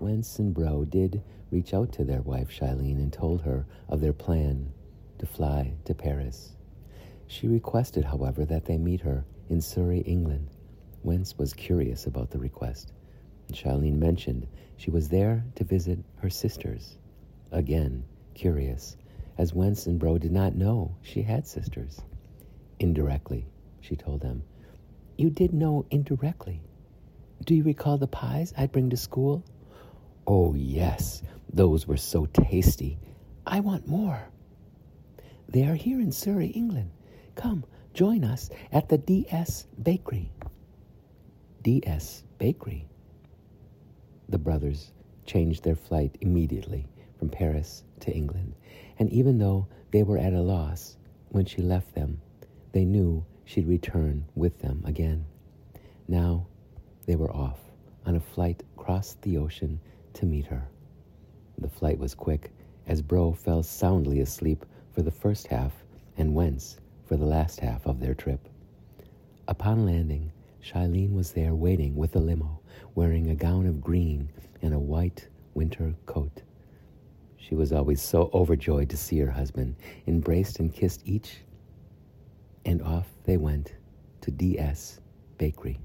Bro did reach out to their wife Shileen and told her of their plan to fly to Paris. She requested, however, that they meet her in Surrey, England. Wentz was curious about the request, and Shileen mentioned she was there to visit her sisters. Again, curious, as Bro did not know she had sisters. Indirectly, she told them. You did know indirectly. Do you recall the pies I'd bring to school? Oh, yes, those were so tasty. I want more. They are here in Surrey, England. Come, join us at the DS Bakery. DS Bakery. The brothers changed their flight immediately from Paris to England, and even though they were at a loss when she left them, they knew she'd return with them again. Now they were off on a flight across the ocean to meet her. The flight was quick, as Bro fell soundly asleep for the first half and Wentz for the last half of their trip. Upon landing, Shileen was there waiting with a limo, wearing a gown of green and a white winter coat. She was always so overjoyed to see her husband, embraced and kissed each, and off they went to DS Bakery.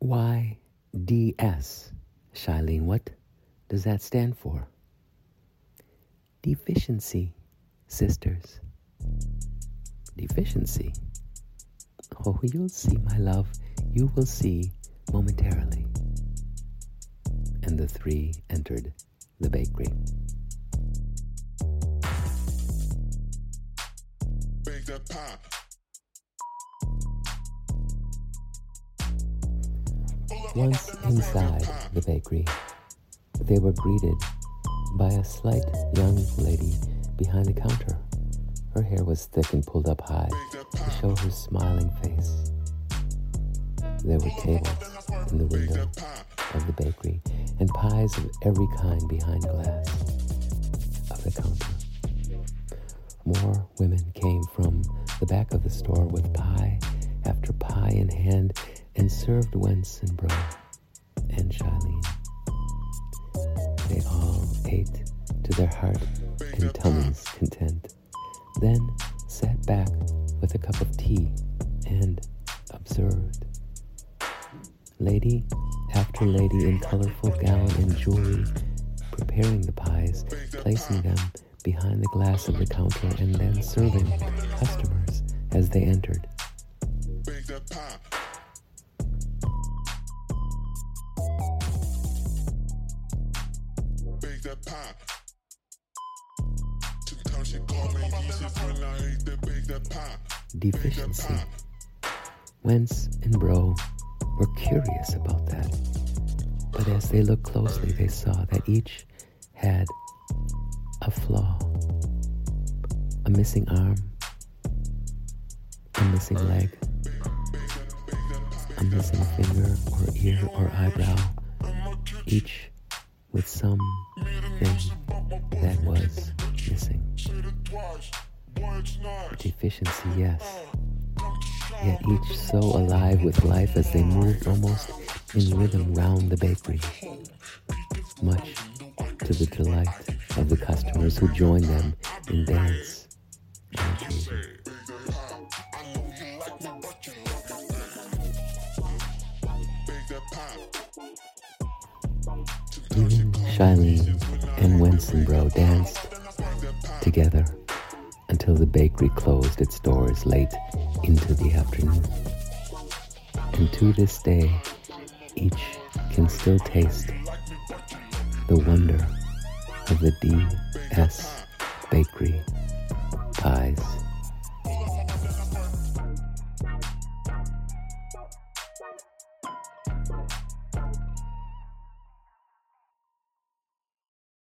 Why DS? Shileen, what does that stand for? Deficiency, sisters. Deficiency. Oh, you'll see, my love, you will see momentarily. And the three entered the bakery. Once inside the bakery, they were greeted by a slight young lady behind the counter. Her hair was thick and pulled up high to show her smiling face. There were tables in the window of the bakery and pies of every kind behind glass of the counter. More women came from the back of the store with pie after pie in hand and served Wentz and Bro and Shileen. They all ate to their heart and tummy's content, then sat back with a cup of tea and observed. Lady after lady in colorful gown and jewelry, preparing the pies, placing them behind the glass of the counter, and then serving customers as they entered. Deficiency. Wentz and Bro were curious about that. But as they looked closely, they saw that each had a flaw a missing arm, a missing leg, a missing finger or ear or eyebrow, each with something that was missing. Deficiency, yes. Yet each so alive with life as they moved almost in rhythm round the bakery, much to the delight of the customers who joined them in dance. Even and Wencenbro danced together until the bakery closed its doors late into the afternoon. And to this day, each can still taste the wonder of the D.S. Bakery pies.